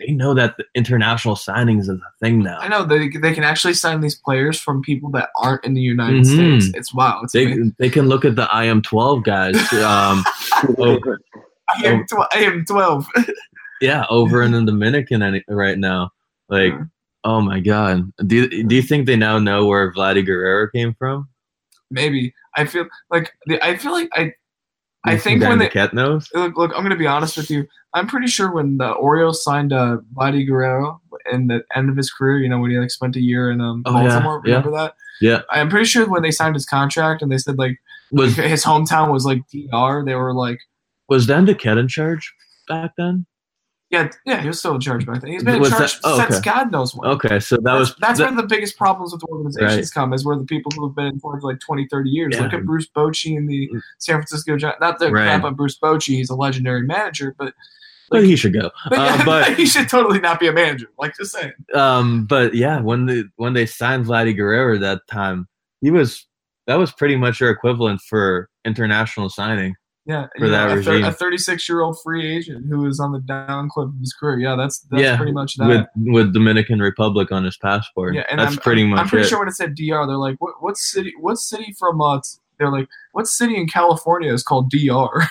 Speaker 1: they know that the international signings is a thing now.
Speaker 3: I know they they can actually sign these players from people that aren't in the United
Speaker 1: Mhm.
Speaker 3: States. It's wild. It's
Speaker 1: They,
Speaker 3: amazing.
Speaker 1: they can look at the I am 12 guys. Um,
Speaker 3: I am, tw- twelve.
Speaker 1: yeah, over in the Dominican right now. Like,
Speaker 3: Yeah.
Speaker 1: oh my God. Do you, do you think they now know where Vladdy Guerrero came from?
Speaker 3: Maybe I feel like I feel like I I think when they
Speaker 1: Cat knows.
Speaker 3: look, look, I'm gonna be honest with you. I'm pretty sure when the Orioles signed uh, Vladdy Guerrero in the end of his career, you know, when he like spent a year in um,
Speaker 1: Oh, yeah,
Speaker 3: Baltimore,
Speaker 1: yeah.
Speaker 3: remember that?
Speaker 1: Yeah.
Speaker 3: I'm pretty sure when they signed his contract and they said like
Speaker 1: Was
Speaker 3: his hometown was like DR, they were like,
Speaker 1: was Dan Duquette in charge back then?
Speaker 3: Yeah, yeah, he was still in charge back then. He's been in
Speaker 1: Was that-
Speaker 3: charge
Speaker 1: oh,
Speaker 3: since
Speaker 1: okay.
Speaker 3: God knows when.
Speaker 1: Okay, so that
Speaker 3: that's,
Speaker 1: was
Speaker 3: that's
Speaker 1: that-
Speaker 3: where the biggest problems with organizations
Speaker 1: Right.
Speaker 3: come is where the people who have been in charge like 20 30 years
Speaker 1: Yeah.
Speaker 3: look at bruce bochy in the san francisco Gi- not the
Speaker 1: Right.
Speaker 3: crap on bruce bochy he's a legendary manager but
Speaker 1: but he should go.
Speaker 3: but,
Speaker 1: Uh, but
Speaker 3: he should totally not be a manager like just saying
Speaker 1: um, but yeah, when they when they signed Vladdy Guerrero that time, he was that was pretty much their equivalent for international signing.
Speaker 3: Yeah
Speaker 1: For that
Speaker 3: know, a,
Speaker 1: regime.
Speaker 3: a 36 year old free agent who is on the down clip of his career yeah that's that's
Speaker 1: Yeah,
Speaker 3: pretty much that
Speaker 1: with with Dominican Republic on his passport.
Speaker 3: yeah and
Speaker 1: that's
Speaker 3: I'm,
Speaker 1: pretty much
Speaker 3: I'm pretty
Speaker 1: it.
Speaker 3: sure when it said dr they're like what what city what city from uh they're like what city in california is called dr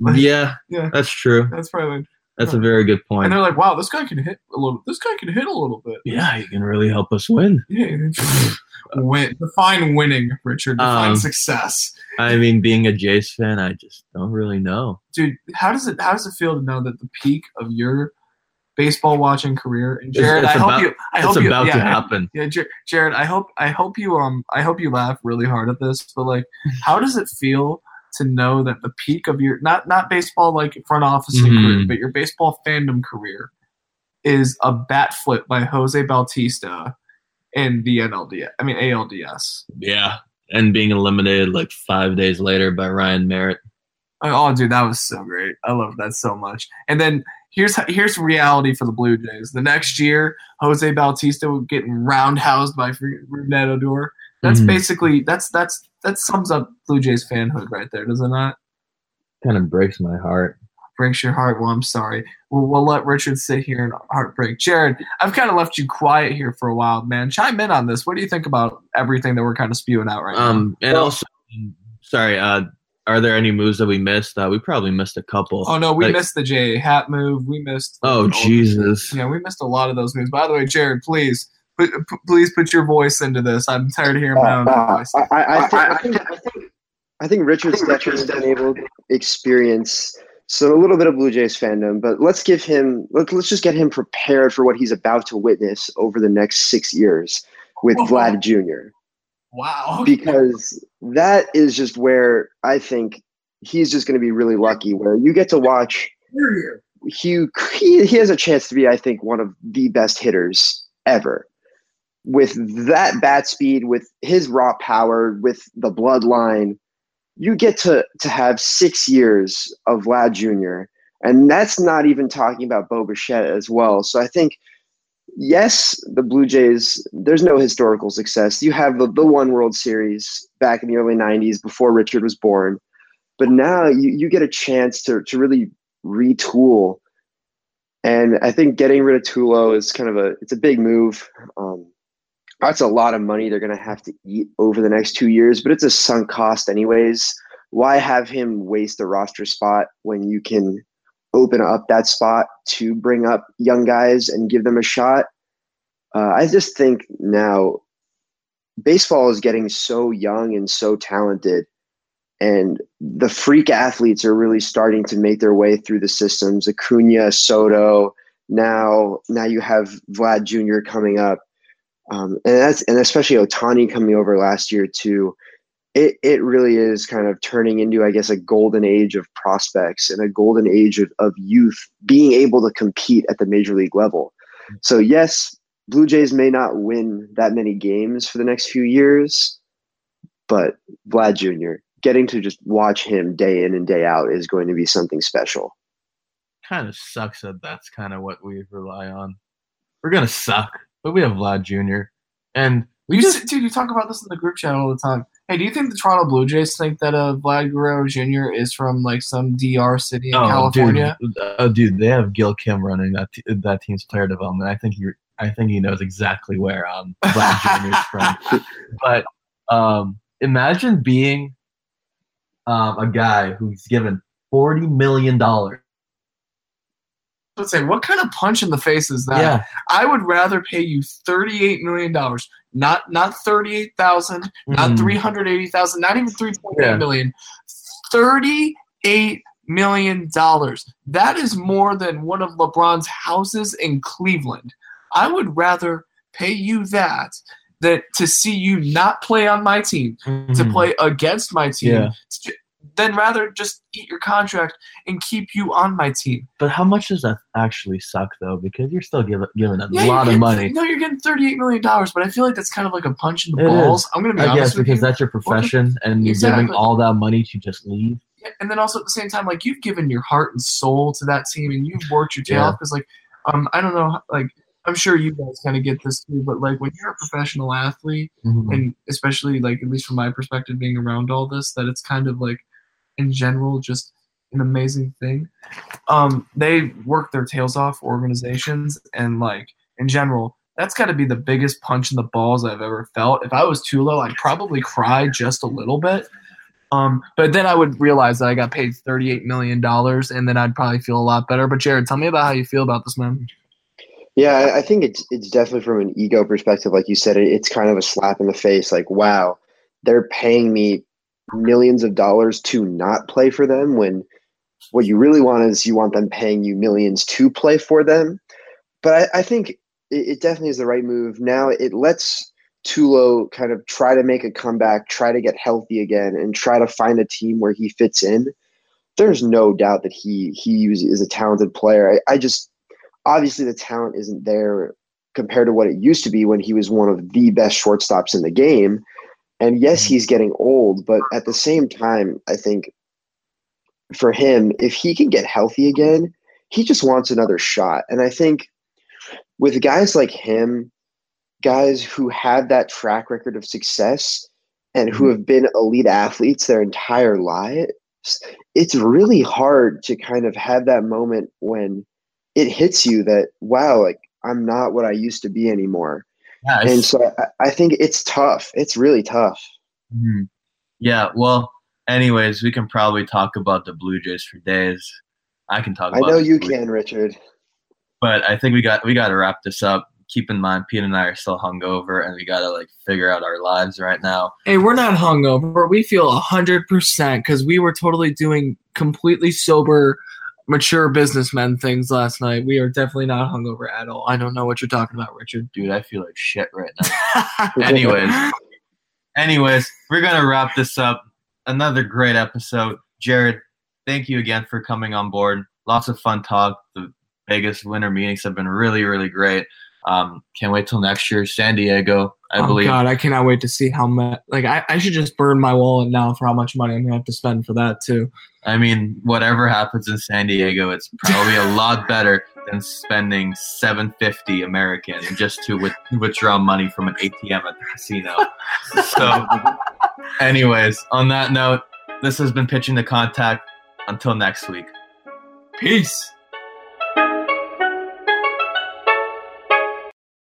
Speaker 1: yeah,
Speaker 3: Yeah.
Speaker 1: that's true.
Speaker 3: that's probably
Speaker 1: That's a very good point.
Speaker 3: and they're like wow this guy can hit a little this guy can hit a little bit
Speaker 1: yeah, he can really help us win.
Speaker 3: Yeah, win. Define winning, Richard. Define
Speaker 1: Um,
Speaker 3: success,
Speaker 1: I mean, being a Jays fan, I just don't really know.
Speaker 3: dude. How does it? How does it feel to know that the peak of your baseball watching career? And Jared,
Speaker 1: it's
Speaker 3: I hope
Speaker 1: about-
Speaker 3: you. I
Speaker 1: It's
Speaker 3: hope you.
Speaker 1: about
Speaker 3: yeah,
Speaker 1: to happen.
Speaker 3: Yeah, Jared. I hope. I hope you. Um. I hope you laugh really hard at this. But like, how does it feel? To know that the peak of your not not baseball like front office
Speaker 1: Mhm.
Speaker 3: career, but your baseball fandom career is a bat flip by Jose Bautista in the NLDS. I mean ALDS.
Speaker 1: Yeah, and being eliminated like five days later by Ryan Merritt.
Speaker 3: Oh, dude, that was so great. I love that so much. And then here's here's reality for the Blue Jays. The next year, Jose Bautista getting roundhoused by Rougned Odor. That's
Speaker 1: Mhm.
Speaker 3: basically that's that's that sums up Blue Jays fanhood right there, does it not?
Speaker 1: Kind of breaks my heart.
Speaker 3: Breaks your heart. Well, I'm sorry. We'll, we'll let Richard sit here and heartbreak. Jared, I've kind of left you quiet here for a while, man. Chime in on this. What do you think about everything that we're kind of spewing out right now?
Speaker 1: Um, and
Speaker 2: Well-
Speaker 1: also, sorry. Uh, are there any moves that we missed? Uh, we probably missed a couple.
Speaker 3: Oh no, we
Speaker 1: like-
Speaker 3: missed the J.A. Happ move. We missed.
Speaker 1: Oh Jesus!
Speaker 3: Yeah, we missed a lot of those moves. By the way, Jared, please, put, p- please put your voice into this. I'm tired of hearing my own
Speaker 2: Uh,
Speaker 3: voice.
Speaker 2: I, I, I, think, I, think, I, think, I think Richard Stetcher's been able to experience so a little bit of Blue Jays fandom, but let's give him let, let's just get him prepared for what he's about to witness over the next six years with
Speaker 3: Whoa.
Speaker 2: Vlad Jr.
Speaker 3: Wow.
Speaker 2: because that is just where I think he's just going to be really lucky. Where you get to watch he, he he has a chance to be, I think, one of the best hitters ever. With that bat speed, with his raw power, with the bloodline, you get to to have six years of Vlad Jr. And that's not even talking about Bo Bichette as well. So I think yes, the Blue Jays, there's no historical success. You have the, the one World Series back in the early 90s before Richard was born. But now you, you get a chance to, to really retool. And I think getting rid of Tulo is kind of a it's a big move. Um, that's a lot of money they're going to have to eat over the next two years, but it's a sunk cost anyways. Why have him waste a roster spot when you can open up that spot to bring up young guys and give them a shot? Uh, I just think now baseball is getting so young and so talented, and the freak athletes are really starting to make their way through the systems. Acuna, Soto, now now you have Vlad Jr. coming up um, and that's and especially Ohtani coming over last year too. It it really is kind of turning into, I guess, a golden age of prospects and a golden age of, of youth being able to compete at the major league level. So yes, Blue Jays may not win that many games for the next few years, but Vlad Jr. getting to just watch him day in and day out is going to be something special.
Speaker 1: Kind of sucks that that's kind of what we rely on. We're gonna suck but we have Vlad Jr. And
Speaker 3: we just, dude, you talk about this in the group chat all the time. Hey, do you think the Toronto Blue Jays think that uh, Vlad Guerrero Jr. is from like some DR city in oh, California?
Speaker 1: Dude, oh, dude, they have Gil Kim running that t- that team's player development. I think he, I think he knows exactly where um, Vlad Jr. is from. But um, imagine being um, a guy who's given forty million dollars
Speaker 3: Let's say, what kind of punch in the face is that?
Speaker 1: Yeah.
Speaker 3: I would rather pay you thirty-eight million dollars, not not thirty-eight thousand, mm. not three hundred eighty thousand, not even three point eight yeah. million. Thirty-eight million dollars. That is more than one of LeBron's houses in Cleveland. I would rather pay you that that to see you not play on my team, mm-hmm. to play against my team, yeah then rather just eat your contract and keep you on my team.
Speaker 1: But how much does that actually suck though? Because you're still giving giving a yeah, lot of money.
Speaker 3: No, you're getting thirty eight million dollars, but I feel like that's kind of like a punch in the it balls. Is. I'm gonna be I honest
Speaker 1: guess because
Speaker 3: you.
Speaker 1: that's your profession, and you're exactly. giving all that money to just leave.
Speaker 3: Yeah, and then also at the same time, like you've given your heart and soul to that team, and you've worked your tail yeah. off. Because like, um, I don't know, like I'm sure you guys kind of get this too, but like when you're a professional athlete, mm-hmm. and especially like at least from my perspective, being around all this, that it's kind of like in general just an amazing thing. Um, they work their tails off organizations and like in general, that's got to be the biggest punch in the balls I've ever felt. If I was Tulo, I'd probably cry just a little bit. Um, but then I would realize that I got paid $38 million and then I'd probably feel a lot better. But Jared, tell me about how you feel about this, man.
Speaker 2: Yeah, I think it's it's definitely from an ego perspective, like you said, it's kind of a slap in the face. Like, wow, they're paying me millions of dollars to not play for them when what you really want is you want them paying you millions to play for them. But I, I think it, it, definitely is the right move. Now it lets Tulo kind of try to make a comeback, try to get healthy again, and try to find a team where he fits in. There's no doubt that he he is a talented player. I, I just obviously the talent isn't there compared to what it used to be when he was one of the best shortstops in the game. And yes, mm-hmm. he's getting old, but at the same time, I think for him, if he can get healthy again, he just wants another shot. And I think with guys like him, guys who have that track record of success and who mm-hmm. have been elite athletes their entire lives, it's really hard to kind of have that moment when it hits you that, wow, like I'm not what I used to be anymore. Yeah, and so I, I, think it's tough. It's really tough.
Speaker 1: Mm-hmm. Yeah. Well, anyways, we can probably talk about the Blue Jays for days. I can talk.
Speaker 2: I know you can, Richard.
Speaker 1: But I think we got we got to wrap this up. Keep in mind, Pete and I are still hungover, and we got to like figure out our lives right now.
Speaker 3: Hey, we're not hungover. We feel hundred percent because we were totally doing completely sober mature businessmen things last night. We are definitely not hungover at all. I don't know what you're talking about, Richard.
Speaker 1: Dude, I feel like shit right now. anyways, anyways, we're gonna wrap this up. Another great episode. Jared, thank you again for coming on board. Lots of fun talk. The Vegas winter meetings have been really, really great. Um, can't wait till next year. San Diego. I
Speaker 3: oh
Speaker 1: believe.
Speaker 3: God, I cannot wait to see how much. Like, I, I should just burn my wallet now for how much money I'm gonna have to spend for that too.
Speaker 1: I mean, whatever happens in San Diego, it's probably a lot better than spending 750 American just to with, withdraw money from an ATM at the casino. So, anyways, on that note, this has been pitching the contact. Until next week.
Speaker 3: Peace.